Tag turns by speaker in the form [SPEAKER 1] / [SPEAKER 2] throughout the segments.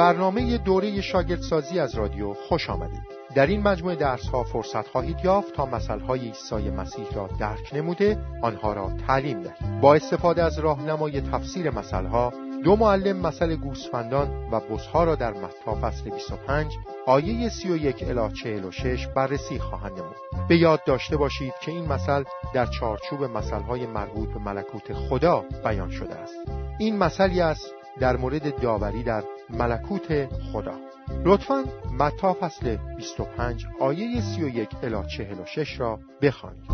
[SPEAKER 1] برنامه دوره شاگردسازی از رادیو خوش آمدید. در این مجموعه درس ها فرصت خواهید یافت تا مسائل عیسی مسیح را درک نموده آنها را تعلیم دهید. با استفاده از راهنمای تفسیر مسائل دو معلم مسئله گوسفندان و بزها را در متا فصل 25 آیه 31 الی 46 بررسی خواهند نمود. به یاد داشته باشید که این مثل در چارچوب های مربوط به ملکوت خدا بیان شده است. این مثلی است در مورد داوری در ملکوت خدا. لطفا متا فصل 25 آیه 31 الی 46 را بخوانید.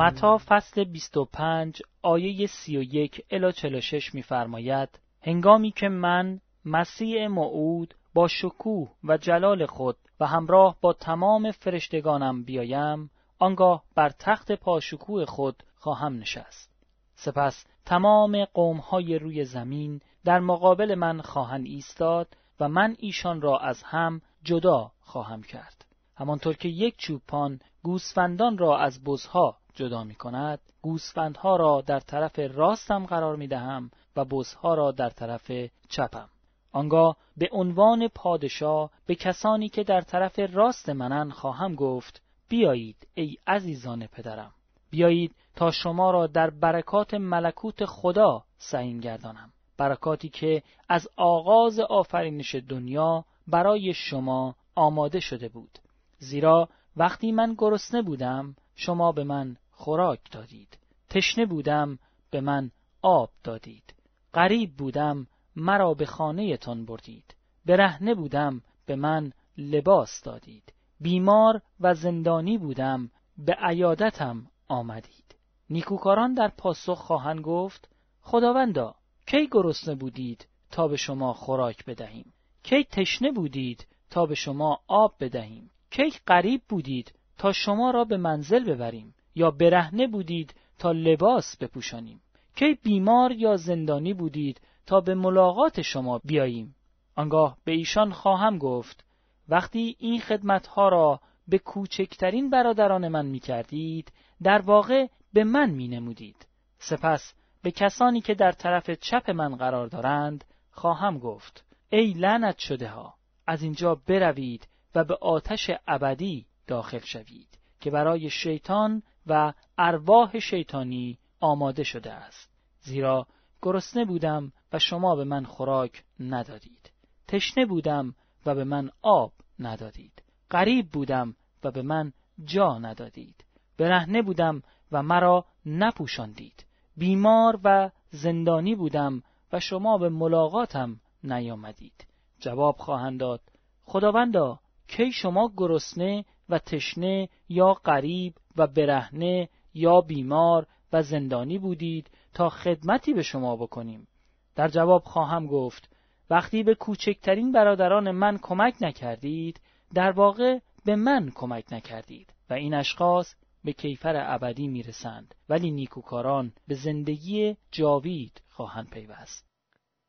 [SPEAKER 2] متا فصل 25 آیه 31 الی 46 می‌فرماید هنگامی که من مسیح موعود با شکوه و جلال خود و همراه با تمام فرشتگانم بیایم آنگاه بر تخت پاشکوه خود خواهم نشست. سپس تمام قومهای روی زمین در مقابل من خواهند ایستاد و من ایشان را از هم جدا خواهم کرد. همانطور که یک چوپان گوسفندان را از بزها جدا می کند گوسفندها را در طرف راستم قرار می دهم و بزها را در طرف چپم. آنگاه به عنوان پادشاه به کسانی که در طرف راست منن خواهم گفت بیایید ای عزیزان پدرم. بیایید تا شما را در برکات ملکوت خدا سعین گردانم. برکاتی که از آغاز آفرینش دنیا برای شما آماده شده بود. زیرا وقتی من گرسنه بودم شما به من خوراک دادید. تشنه بودم به من آب دادید. غریب بودم مرا به خانه تان بردید. برهنه بودم به من لباس دادید. بیمار و زندانی بودم به عیادتم آمدید. نیکوکاران در پاسخ خواهند گفت خداوندا کی گرسنه بودید تا به شما خوراک بدهیم؟ کی تشنه بودید تا به شما آب بدهیم؟ کی غریب بودید تا شما را به منزل ببریم؟ یا برهنه بودید تا لباس بپوشانیم؟ کی بیمار یا زندانی بودید تا به ملاقات شما بیاییم آنگاه به ایشان خواهم گفت وقتی این خدمتها را به کوچکترین برادران من می کردید در واقع به من می نمودید. سپس به کسانی که در طرف چپ من قرار دارند خواهم گفت ای لعنت شده ها از اینجا بروید و به آتش ابدی داخل شوید که برای شیطان و ارواح شیطانی آماده شده است زیرا گرسنه بودم و شما به من خوراک ندادید. تشنه بودم و به من آب ندادید. غریب بودم و به من جا ندادید. برهنه بودم و مرا نپوشاندید. بیمار و زندانی بودم و شما به ملاقاتم نیامدید. جواب خواهند داد خداوندا کی شما گرسنه و تشنه یا غریب و برهنه یا بیمار و زندانی بودید تا خدمتی به شما بکنیم. در جواب خواهم گفت وقتی به کوچکترین برادران من کمک نکردید در واقع به من کمک نکردید و این اشخاص به کیفر ابدی می‌رسند. ولی نیکوکاران به زندگی جاوید خواهند پیوست.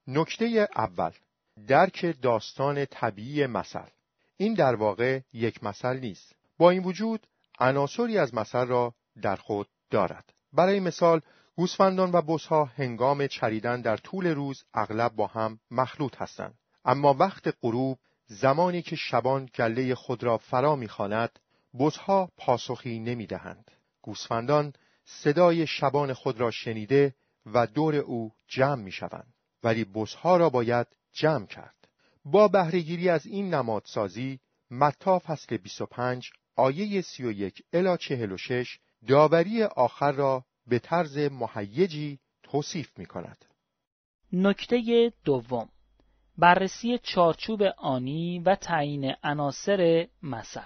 [SPEAKER 1] نکته اول درک داستان طبیعی مثل. این در واقع یک مثل نیست. با این وجود عناصری از مثل را در خود دارد. برای مثال گوسفندان و بزها هنگام چریدن در طول روز اغلب با هم مخلوط هستند. اما وقت غروب زمانی که شبان گله خود را فرا می‌خواند بزها پاسخی نمی‌دهند. گوسفندان صدای شبان خود را شنیده و دور او جمع می‌شوند. ولی بزها را باید جمع کرد. با بهرهگیری از این نمادسازی متا فصل 25 آیه 31 الی 46 داوری آخر را به طرز محیجی توصیف می کند.
[SPEAKER 2] نکته دوم بررسی چارچوب آنی و تعیین عناصر مثل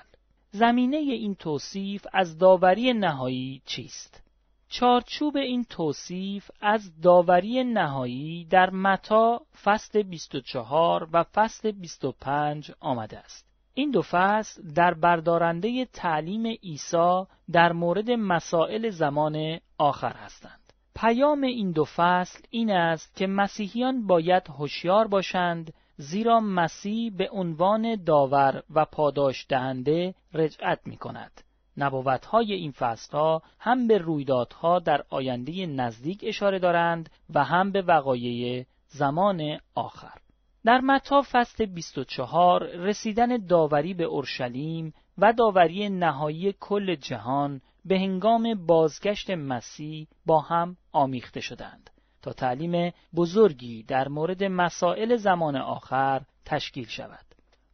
[SPEAKER 2] زمینه این توصیف از داوری نهایی چیست؟ چارچوب این توصیف از داوری نهایی در متا فصل 24 و فصل 25 آمده است. این دو فصل در بردارنده تعلیم عیسی در مورد مسائل زمان آخر هستند. پیام این دو فصل این است که مسیحیان باید هوشیار باشند زیرا مسیح به عنوان داور و پاداش دهنده رجعت می کند. نبوتهای این فصلها هم به رویدادها در آینده نزدیک اشاره دارند و هم به وقایع زمان آخر. در متا فصل 24 رسیدن داوری به اورشلیم و داوری نهایی کل جهان به هنگام بازگشت مسیح با هم آمیخته شدند تا تعلیم بزرگی در مورد مسائل زمان آخر تشکیل شود.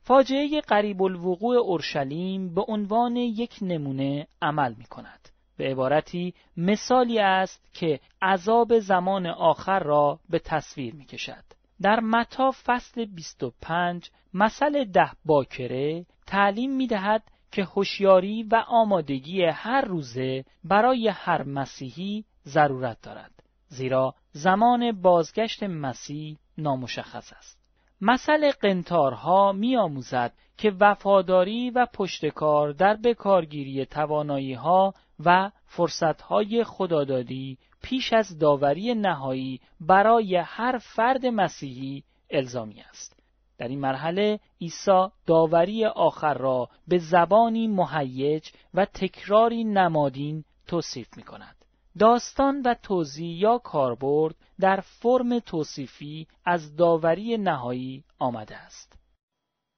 [SPEAKER 2] فاجعه قریب الوقوع اورشلیم به عنوان یک نمونه عمل می کند. به عبارتی مثالی است که عذاب زمان آخر را به تصویر می کشد. در متا فصل 25 مسئله ده باکره تعلیم می دهد که هوشیاری و آمادگی هر روزه برای هر مسیحی ضرورت دارد زیرا زمان بازگشت مسیح نامشخص است مثل قنتارها می آموزد که وفاداری و پشتکار در بکارگیری توانایی ها و فرصت های خدادادی پیش از داوری نهایی برای هر فرد مسیحی الزامی است. در این مرحله عیسی داوری آخر را به زبانی مهیج و تکراری نمادین توصیف می کند. داستان و توضیح یا کاربرد در فرم توصیفی از داوری نهایی آمده است.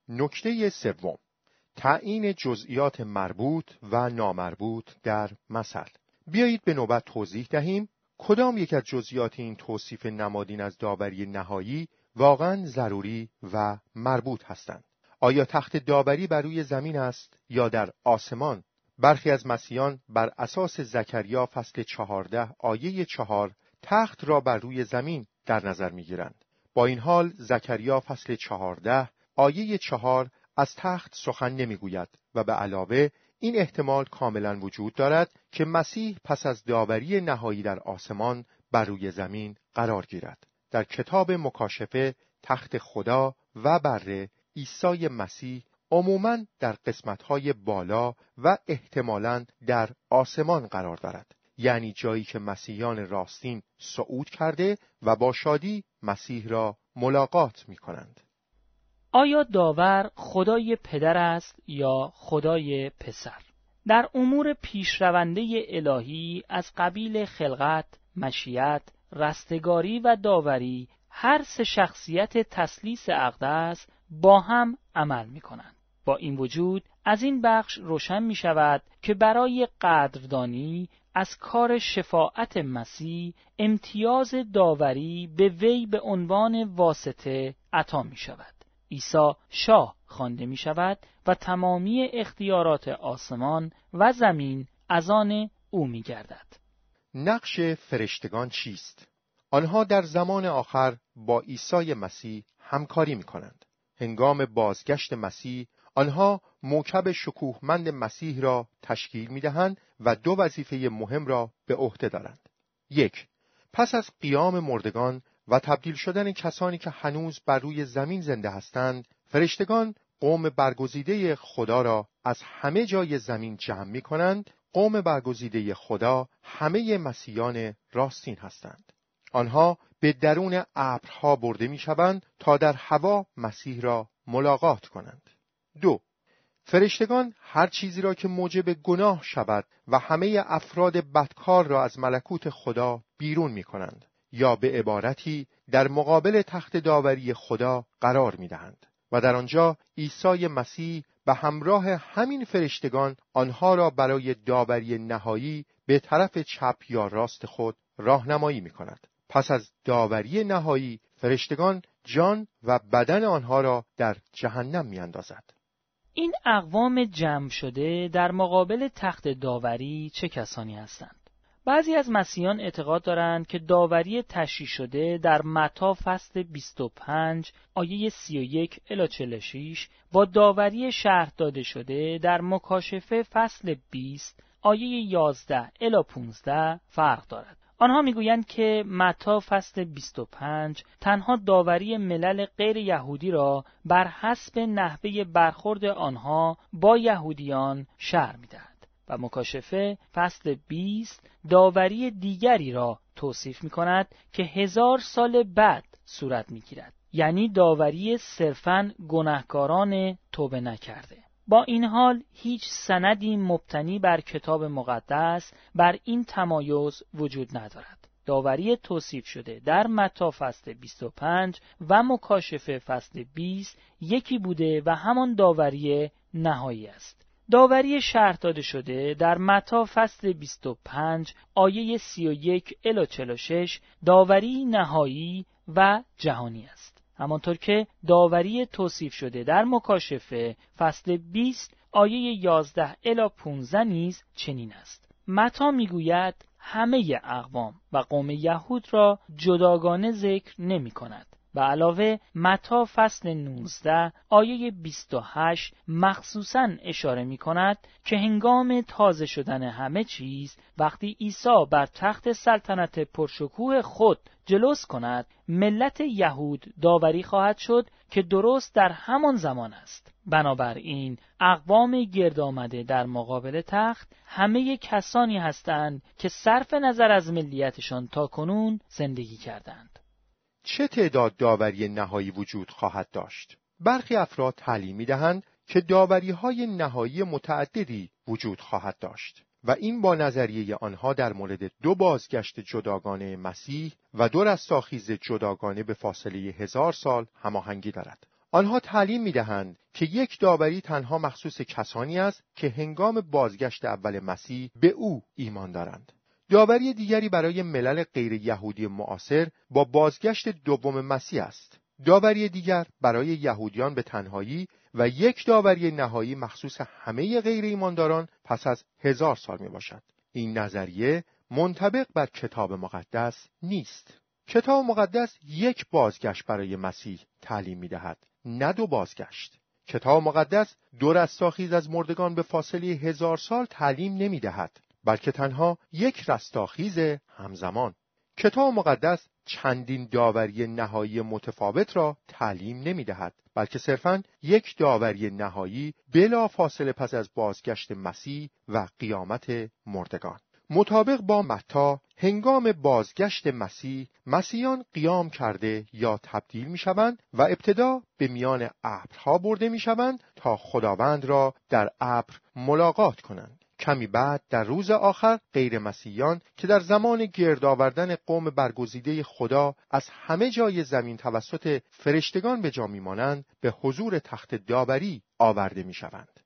[SPEAKER 1] نکته سوم تعیین جزئیات مربوط و نامربوط در مثل بیایید به نوبت توضیح دهیم کدام یک از جزئیات این توصیف نمادین از داوری نهایی واقعا ضروری و مربوط هستند. آیا تخت داوری بر روی زمین است یا در آسمان؟ برخی از مسیحیان بر اساس زکریا فصل چهارده آیه چهار تخت را بر روی زمین در نظر می‌گیرند. با این حال زکریا فصل چهارده آیه چهار از تخت سخن نمی‌گوید و به علاوه این احتمال کاملا وجود دارد که مسیح پس از داوری نهایی در آسمان بر روی زمین قرار گیرد. در کتاب مکاشفه تخت خدا و بره عیسی مسیح عموما در قسمتهای بالا و احتمالا در آسمان قرار دارد یعنی جایی که مسیحیان راستین صعود کرده و با شادی مسیح را ملاقات می کنند.
[SPEAKER 2] آیا داور خدای پدر است یا خدای پسر؟ در امور پیشرونده الهی از قبیل خلقت، مشیت، رستگاری و داوری هر سه شخصیت تسلیس اقدس با هم عمل می کنند. با این وجود از این بخش روشن می شود که برای قدردانی از کار شفاعت مسیح امتیاز داوری به وی به عنوان واسطه عطا می شود. عیسی شاه خوانده می شود و تمامی اختیارات آسمان و زمین از آن او می گردد.
[SPEAKER 1] نقش فرشتگان چیست؟ آنها در زمان آخر با عیسی مسیح همکاری می کنند. هنگام بازگشت مسیح آنها موکب شکوهمند مسیح را تشکیل می دهند و دو وظیفه مهم را به عهده دارند. یک پس از قیام مردگان و تبدیل شدن کسانی که هنوز بر روی زمین زنده هستند فرشتگان قوم برگزیده خدا را از همه جای زمین جمع می کنند قوم برگزیده خدا همه مسیحیان راستین هستند. آنها به درون ابرها برده می شوند تا در هوا مسیح را ملاقات کنند. دو فرشتگان هر چیزی را که موجب گناه شود و همه افراد بدکار را از ملکوت خدا بیرون می کنند یا به عبارتی در مقابل تخت داوری خدا قرار می دهند و در آنجا عیسی مسیح به همراه همین فرشتگان آنها را برای داوری نهایی به طرف چپ یا راست خود راهنمایی می کند. پس از داوری نهایی فرشتگان جان و بدن آنها را در جهنم می اندازد.
[SPEAKER 2] این اقوام جمع شده در مقابل تخت داوری چه کسانی هستند؟ بعضی از مسیحیان اعتقاد دارند که داوری تشریح شده در متا فصل 25 آیه 31 الی 46 با داوری شرح داده شده در مکاشفه فصل 20 آیه 11 الی 15 فرق دارد. آنها می‌گویند که متا فصل 25 تنها داوری ملل غیر یهودی را بر حسب نحوه برخورد آنها با یهودیان شرح می‌دهد و مکاشفه فصل 20 داوری دیگری را توصیف می کند که هزار سال بعد صورت می گیرد. یعنی داوری صرفاً گناهکاران توبه نکرده. با این حال هیچ سندی مبتنی بر کتاب مقدس بر این تمایز وجود ندارد. داوری توصیف شده در متا فصل 25 و مکاشفه فصل 20 یکی بوده و همان داوری نهایی است. داوری شرط داده شده در متا فصل 25 آیه 31 الی 46 داوری نهایی و جهانی است. همانطور که داوری توصیف شده در مکاشفه فصل 20 آیه 11 الی 15 نیز چنین است. متا می‌گوید همه اقوام و قوم یهود را جداگانه ذکر نمی کند. به علاوه متا فصل 19 آیه 28 مخصوصا اشاره می کند که هنگام تازه شدن همه چیز وقتی عیسی بر تخت سلطنت پرشکوه خود جلوس کند ملت یهود داوری خواهد شد که درست در همان زمان است. بنابراین اقوام گرد آمده در مقابل تخت همه کسانی هستند که صرف نظر از ملیتشان تا کنون زندگی کردند.
[SPEAKER 1] چه تعداد داوری نهایی وجود خواهد داشت برخی افراد تعلیم می دهند که داوری های نهایی متعددی وجود خواهد داشت و این با نظریه آنها در مورد دو بازگشت جداگانه مسیح و دو رستاخیز جداگانه به فاصله هزار سال هماهنگی دارد. آنها تعلیم می دهند که یک داوری تنها مخصوص کسانی است که هنگام بازگشت اول مسیح به او ایمان دارند. داوری دیگری برای ملل غیر یهودی معاصر با بازگشت دوم مسیح است. داوری دیگر برای یهودیان به تنهایی و یک داوری نهایی مخصوص همه غیر ایمانداران پس از هزار سال می باشد. این نظریه منطبق بر کتاب مقدس نیست. کتاب مقدس یک بازگشت برای مسیح تعلیم می دهد. نه دو بازگشت. کتاب مقدس دو رستاخیز از مردگان به فاصله هزار سال تعلیم نمی دهد. بلکه تنها یک رستاخیز همزمان. کتاب مقدس چندین داوری نهایی متفاوت را تعلیم نمی دهد بلکه صرفا یک داوری نهایی بلا فاصله پس از بازگشت مسیح و قیامت مردگان مطابق با متا هنگام بازگشت مسیح مسیحیان قیام کرده یا تبدیل می شوند و ابتدا به میان ابرها برده می شوند تا خداوند را در ابر ملاقات کنند کمی بعد در روز آخر غیر مسیحیان که در زمان گرد آوردن قوم برگزیده خدا از همه جای زمین توسط فرشتگان به جا میمانند به حضور تخت داوری آورده می‌شوند.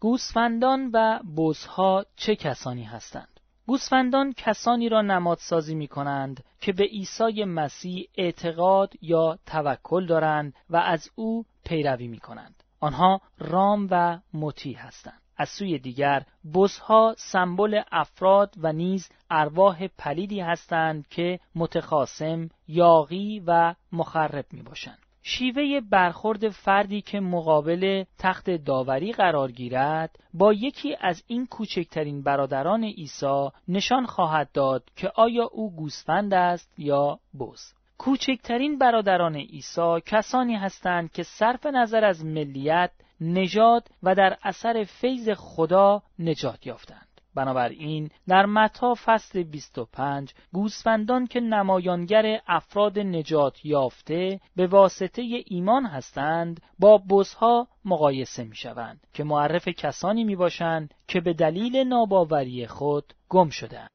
[SPEAKER 2] گوسفندان و بزها چه کسانی هستند؟ گوسفندان کسانی را نمادسازی می کنند که به عیسی مسیح اعتقاد یا توکل دارند و از او پیروی می کنند. آنها رام و مطیع هستند. از سوی دیگر بزها سمبل افراد و نیز ارواح پلیدی هستند که متخاسم، یاغی و مخرب می باشند. شیوه برخورد فردی که مقابل تخت داوری قرار گیرد با یکی از این کوچکترین برادران عیسی نشان خواهد داد که آیا او گوسفند است یا بز. کوچکترین برادران عیسی کسانی هستند که صرف نظر از ملیت نجات و در اثر فیض خدا نجات یافتند. بنابراین در متا فصل 25 گوسفندان که نمایانگر افراد نجات یافته به واسطه ایمان هستند با بزها مقایسه می شوند که معرف کسانی می باشند که به دلیل ناباوری خود گم شدند.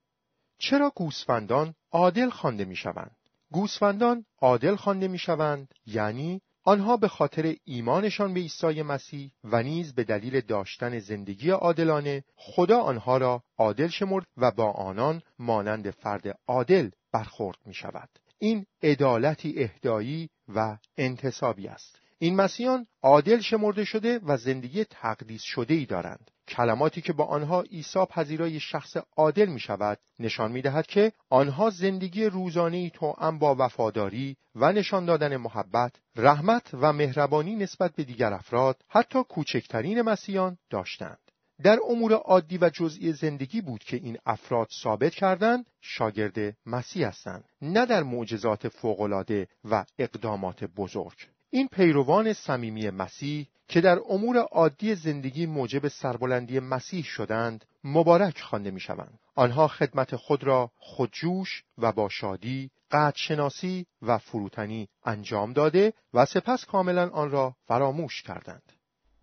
[SPEAKER 1] چرا گوسفندان عادل خوانده می شوند؟ گوسفندان عادل خوانده می شوند یعنی آنها به خاطر ایمانشان به عیسی مسیح و نیز به دلیل داشتن زندگی عادلانه خدا آنها را عادل شمرد و با آنان مانند فرد عادل برخورد می شود. این عدالتی اهدایی و انتصابی است. این مسیحان عادل شمرده شده و زندگی تقدیس شده ای دارند. کلماتی که با آنها عیسی پذیرای شخص عادل می شود نشان می دهد که آنها زندگی روزانه توأم با وفاداری و نشان دادن محبت، رحمت و مهربانی نسبت به دیگر افراد حتی کوچکترین مسیحیان داشتند. در امور عادی و جزئی زندگی بود که این افراد ثابت کردند شاگرد مسیح هستند نه در معجزات فوقالعاده و اقدامات بزرگ این پیروان صمیمی مسیح که در امور عادی زندگی موجب سربلندی مسیح شدند مبارک خوانده می شوند. آنها خدمت خود را خودجوش و با شادی شناسی و فروتنی انجام داده و سپس کاملا آن را فراموش کردند.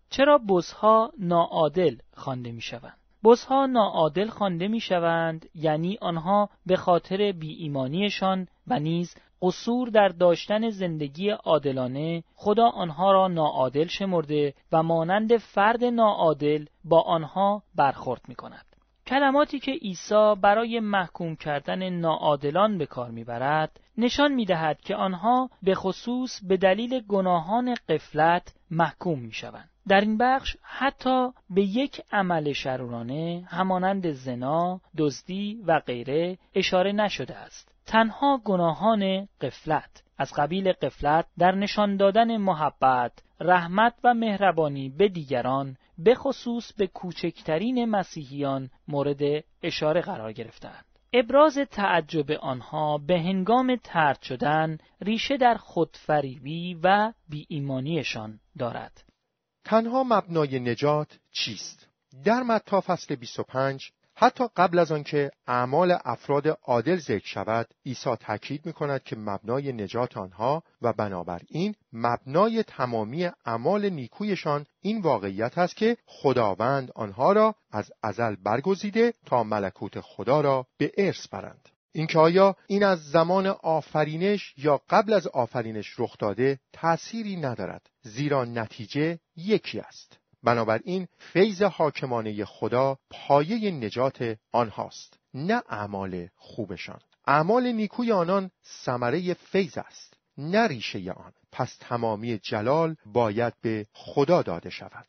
[SPEAKER 2] چرا بزها ناعادل خوانده می شوند؟ بزها ناعادل خوانده می شوند یعنی آنها به خاطر بی ایمانیشان و نیز قصور در داشتن زندگی عادلانه خدا آنها را ناعادل شمرده و مانند فرد ناعادل با آنها برخورد می کند. کلماتی که عیسی برای محکوم کردن ناعادلان به کار می‌برد نشان می‌دهد که آنها به خصوص به دلیل گناهان قفلت محکوم می‌شوند در این بخش حتی به یک عمل شرورانه همانند زنا، دزدی و غیره اشاره نشده است. تنها گناهان قفلت از قبیل قفلت در نشان دادن محبت، رحمت و مهربانی به دیگران به خصوص به کوچکترین مسیحیان مورد اشاره قرار گرفتند. ابراز تعجب آنها به هنگام ترد شدن ریشه در خودفریبی و بی ایمانیشان دارد.
[SPEAKER 1] تنها مبنای نجات چیست؟ در متا فصل 25 حتی قبل از آنکه اعمال افراد عادل ذکر شود عیسی تاکید می کند که مبنای نجات آنها و بنابراین مبنای تمامی اعمال نیکویشان این واقعیت است که خداوند آنها را از ازل برگزیده تا ملکوت خدا را به ارث برند. اینکه آیا این از زمان آفرینش یا قبل از آفرینش رخ داده تأثیری ندارد زیرا نتیجه یکی است. بنابراین فیض حاکمانه خدا پایه نجات آنهاست نه اعمال خوبشان. اعمال نیکوی آنان ثمره فیض است نه ریشه آن. پس تمامی جلال باید به خدا داده شود.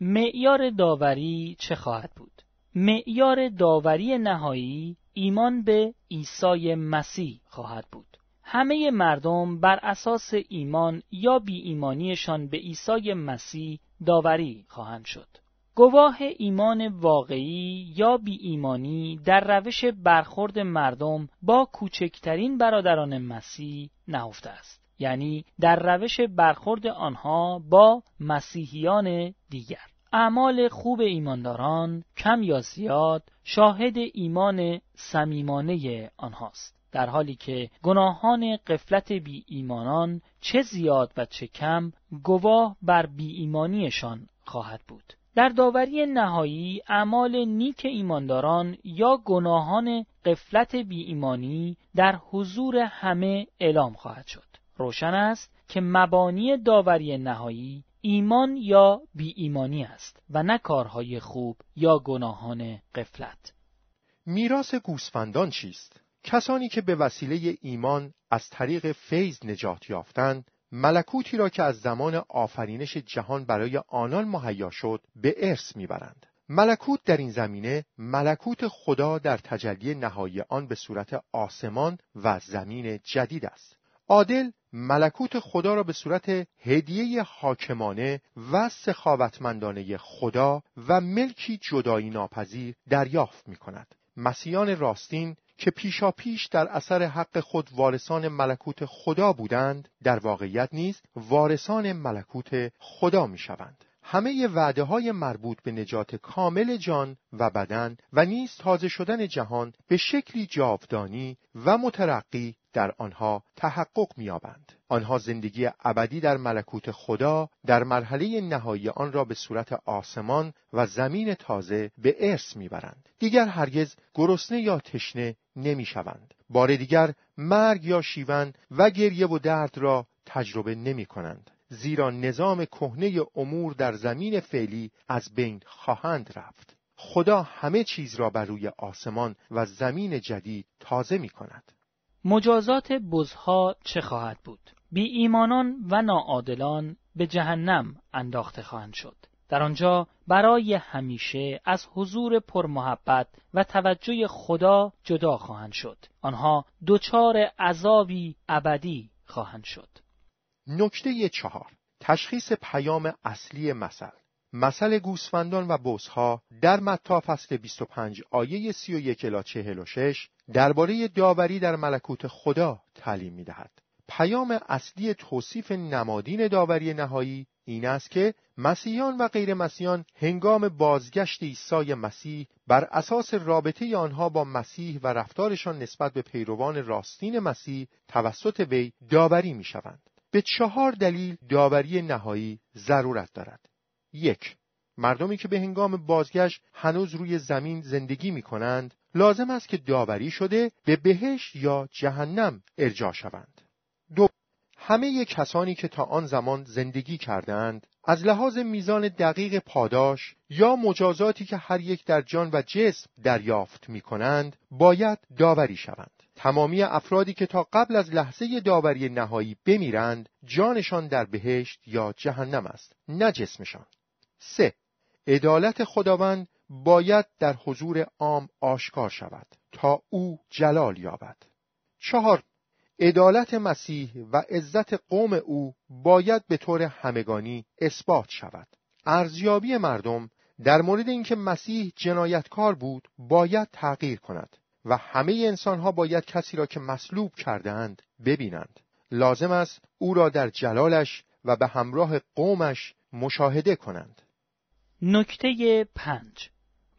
[SPEAKER 2] معیار داوری چه خواهد بود؟ معیار داوری نهایی ایمان به عیسی مسیح خواهد بود. همه مردم بر اساس ایمان یا بی ایمانیشان به عیسی مسیح داوری خواهند شد. گواه ایمان واقعی یا بی ایمانی در روش برخورد مردم با کوچکترین برادران مسیح نهفته است. یعنی در روش برخورد آنها با مسیحیان دیگر. اعمال خوب ایمانداران کم یا زیاد شاهد ایمان صمیمانه آنهاست. در حالی که گناهان قفلت بی ایمانان چه زیاد و چه کم گواه بر بی ایمانیشان خواهد بود. در داوری نهایی اعمال نیک ایمانداران یا گناهان قفلت بی ایمانی در حضور همه اعلام خواهد شد. روشن است که مبانی داوری نهایی ایمان یا بی ایمانی است و نه کارهای خوب یا گناهان قفلت.
[SPEAKER 1] میراث گوسفندان چیست؟ کسانی که به وسیله ایمان از طریق فیض نجات یافتند ملکوتی را که از زمان آفرینش جهان برای آنان مهیا شد به ارث می‌برند ملکوت در این زمینه ملکوت خدا در تجلی نهایی آن به صورت آسمان و زمین جدید است عادل ملکوت خدا را به صورت هدیه حاکمانه و سخاوتمندانه خدا و ملکی جدایی ناپذیر دریافت می کند. مسیحیان راستین که پیشا پیش در اثر حق خود وارثان ملکوت خدا بودند در واقعیت نیز وارثان ملکوت خدا می شوند. همه وعده های مربوط به نجات کامل جان و بدن و نیز تازه شدن جهان به شکلی جاودانی و مترقی در آنها تحقق می‌یابند. آنها زندگی ابدی در ملکوت خدا در مرحله نهایی آن را به صورت آسمان و زمین تازه به ارث می‌برند. دیگر هرگز گرسنه یا تشنه نمی‌شوند. بار دیگر مرگ یا شیون و گریه و درد را تجربه نمی کنند. زیرا نظام کهنه امور در زمین فعلی از بین خواهند رفت. خدا همه چیز را بر روی آسمان و زمین جدید تازه می کند.
[SPEAKER 2] مجازات بزها چه خواهد بود؟ بی ایمانان و ناعادلان به جهنم انداخته خواهند شد. در آنجا برای همیشه از حضور پرمحبت و توجه خدا جدا خواهند شد. آنها دچار عذابی ابدی خواهند شد.
[SPEAKER 1] نکته چهار تشخیص پیام اصلی مثل مثل گوسفندان و بزها در متا فصل 25 آیه 31 الی 46 درباره داوری در ملکوت خدا تعلیم می دهد. پیام اصلی توصیف نمادین داوری نهایی این است که مسیحیان و غیر مسیحیان هنگام بازگشت عیسی مسیح بر اساس رابطه آنها با مسیح و رفتارشان نسبت به پیروان راستین مسیح توسط وی داوری می شوند. به چهار دلیل داوری نهایی ضرورت دارد. یک مردمی که به هنگام بازگشت هنوز روی زمین زندگی می کنند لازم است که داوری شده به بهش یا جهنم ارجا شوند. دو همه کسانی که تا آن زمان زندگی کردند از لحاظ میزان دقیق پاداش یا مجازاتی که هر یک در جان و جسم دریافت می کنند باید داوری شوند. تمامی افرادی که تا قبل از لحظه داوری نهایی بمیرند جانشان در بهشت یا جهنم است نه جسمشان. 3. عدالت خداوند باید در حضور عام آشکار شود تا او جلال یابد. چهار عدالت مسیح و عزت قوم او باید به طور همگانی اثبات شود. ارزیابی مردم در مورد اینکه مسیح جنایتکار بود باید تغییر کند و همه انسانها باید کسی را که مصلوب کردهاند ببینند. لازم است او را در جلالش و به همراه قومش مشاهده کنند.
[SPEAKER 2] نکته پنج.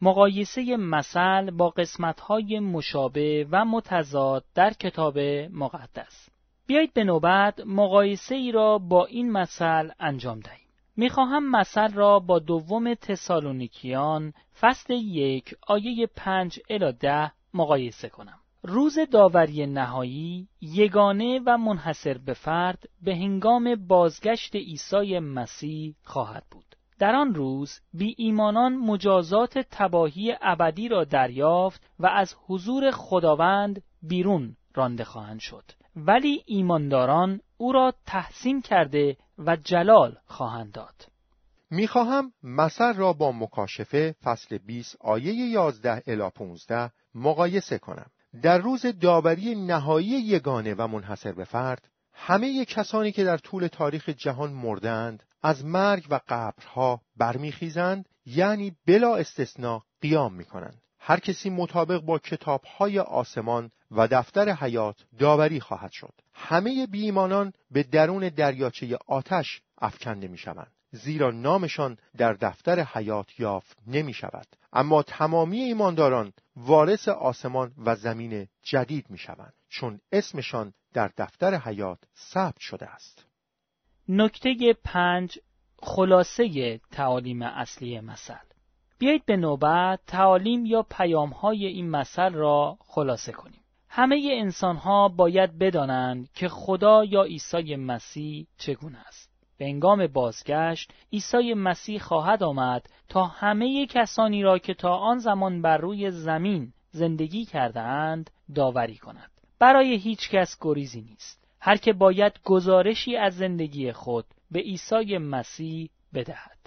[SPEAKER 2] مقایسه مثل با قسمتهای مشابه و متضاد در کتاب مقدس. بیایید به نوبت مقایسه ای را با این مثل انجام دهیم. می‌خواهم مثل را با دوم تسالونیکیان فصل یک آیه پنج الی ده مقایسه کنم. روز داوری نهایی یگانه و منحصر به فرد به هنگام بازگشت عیسی مسیح خواهد بود. در آن روز بی ایمانان مجازات تباهی ابدی را دریافت و از حضور خداوند بیرون رانده خواهند شد. ولی ایمانداران او را تحسین کرده و جلال خواهند داد.
[SPEAKER 1] می‌خواهم مثل را با مکاشفه فصل 20 آیه 11 الی 15 مقایسه کنم. در روز داوری نهایی یگانه و منحصر به فرد همه کسانی که در طول تاریخ جهان مردند از مرگ و قبرها برمیخیزند یعنی بلا استثنا قیام می‌کنند. هر کسی مطابق با کتابهای آسمان و دفتر حیات داوری خواهد شد. همه بیمانان به درون دریاچه آتش افکنده می‌شوند زیرا نامشان در دفتر حیات یافت نمی شود اما تمامی ایمانداران وارث آسمان و زمین جدید می شوند چون اسمشان در دفتر حیات ثبت شده است.
[SPEAKER 2] نکته پنج خلاصه تعالیم اصلی مثل. بیایید به نوبت تعالیم یا پیام های این مثل را خلاصه کنیم. همه انسان ها باید بدانند که خدا یا عیسی مسیح چگونه است. به انگام بازگشت عیسی مسیح خواهد آمد تا همه کسانی را که تا آن زمان بر روی زمین زندگی کرده اند داوری کند. برای هیچ کس گریزی نیست. هر که باید گزارشی از زندگی خود به عیسی مسیح بدهد.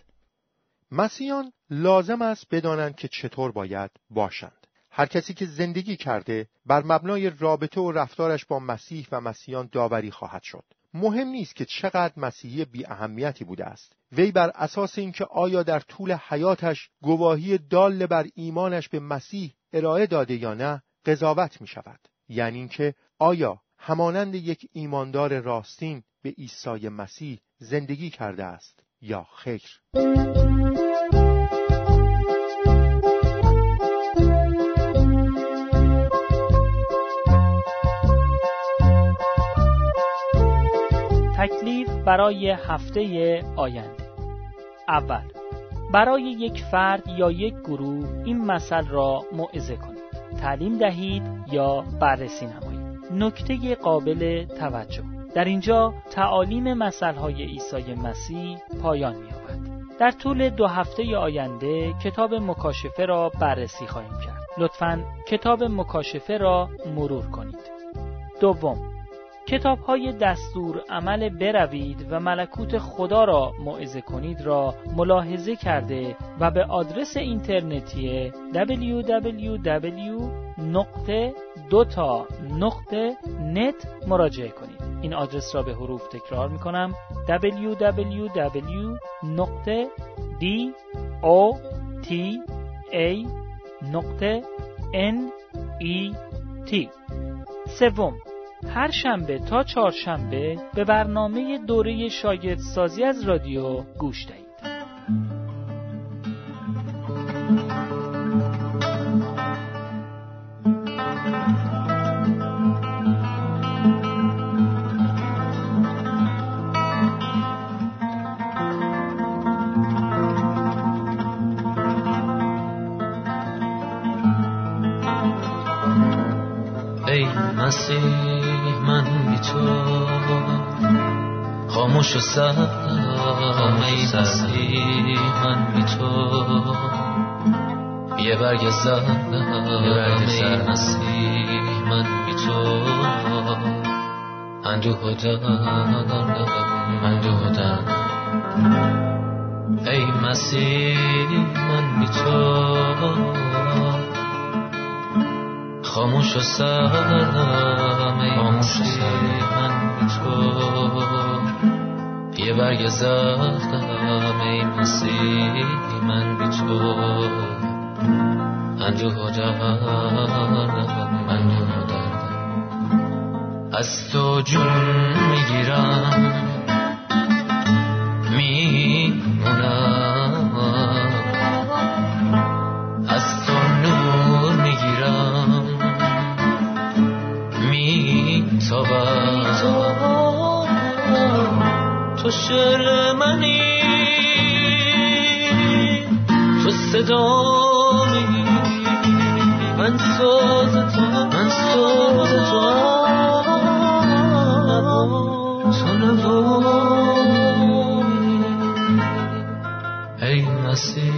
[SPEAKER 1] مسیحیان لازم است بدانند که چطور باید باشند. هر کسی که زندگی کرده بر مبنای رابطه و رفتارش با مسیح و مسیحیان داوری خواهد شد. مهم نیست که چقدر مسیحی بی اهمیتی بوده است. وی بر اساس اینکه آیا در طول حیاتش گواهی دال بر ایمانش به مسیح ارائه داده یا نه قضاوت می شود. یعنی اینکه آیا همانند یک ایماندار راستین به عیسی مسیح زندگی کرده است یا خیر.
[SPEAKER 2] تکلیف برای هفته آینده. اول برای یک فرد یا یک گروه این مثل را موعظه کنید. تعلیم دهید یا بررسی نمایید. نکته قابل توجه در اینجا تعالیم مسئله عیسی مسیح پایان می‌یابد. در طول دو هفته آینده کتاب مکاشفه را بررسی خواهیم کرد. لطفا کتاب مکاشفه را مرور کنید. دوم کتاب های دستور عمل بروید و ملکوت خدا را موعظه کنید را ملاحظه کرده و به آدرس اینترنتی www. دو تا نقطه نت مراجعه کنید. این آدرس را به حروف تکرار می کنم www نقطه d o t a نقطه n e t سوم هر شنبه تا چهارشنبه به برنامه دوره شاگردسازی از رادیو گوش دهید.
[SPEAKER 3] خاموش و سر ای من بی تو. یه برگ ای مسیح من بی تو. اندوه و اندوه ای مسیح من بی تو. خاموش و سرم ای مسیح من بی تو. یه برگ زختم ای مسیح من بی تو. اندوه و دردم اندوه و دردم از تو جون می‌گیرم. تو صدامی من ساز تو من ساز تو. تو نوامی ای مسیح.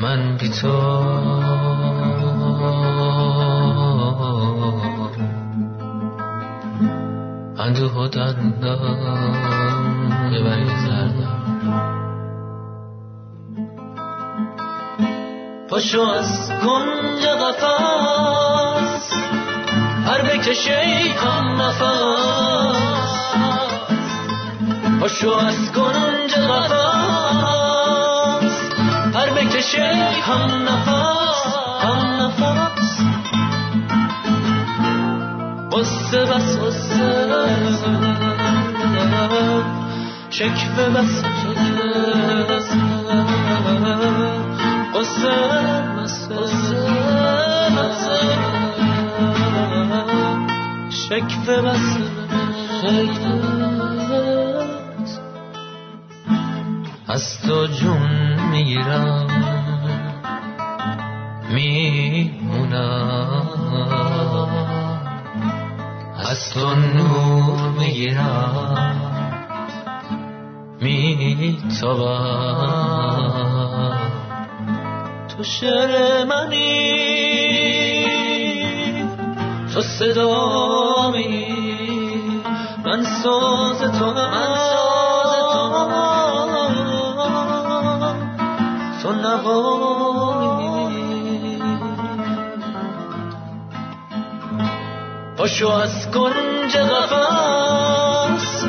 [SPEAKER 3] من بی تو اندوه و یه برگ زردم پاشو از گنج قفص هر بکشه هم نفس پاشو از گنج قفص هر بکشه هم نفس هم نفس قصه بس قصه شکوه بس شکوه قصه بس شکوه بس. از از تو نور می‌گیرم میتابم. تو شعر منی. تو صدامی من ساز تو من. ساز تو تو نوامی پاشو از کنج قفص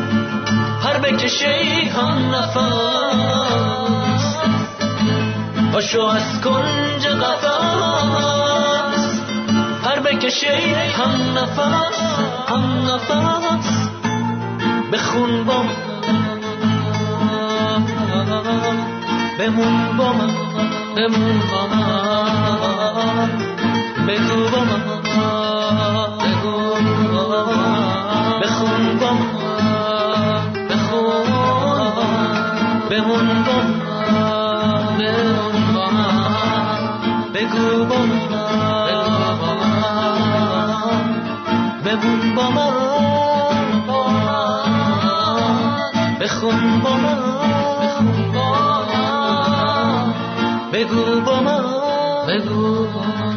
[SPEAKER 3] هر بکشه هم نفس پاشو از کنج قفص هر بکشه هم نفس هم نفس بخون با من بمون با من بمون با من. بگو با من. بخون با بخون بمون با من بمون با بگو با بمون بخون با من بخون با من بگو با من بگو با من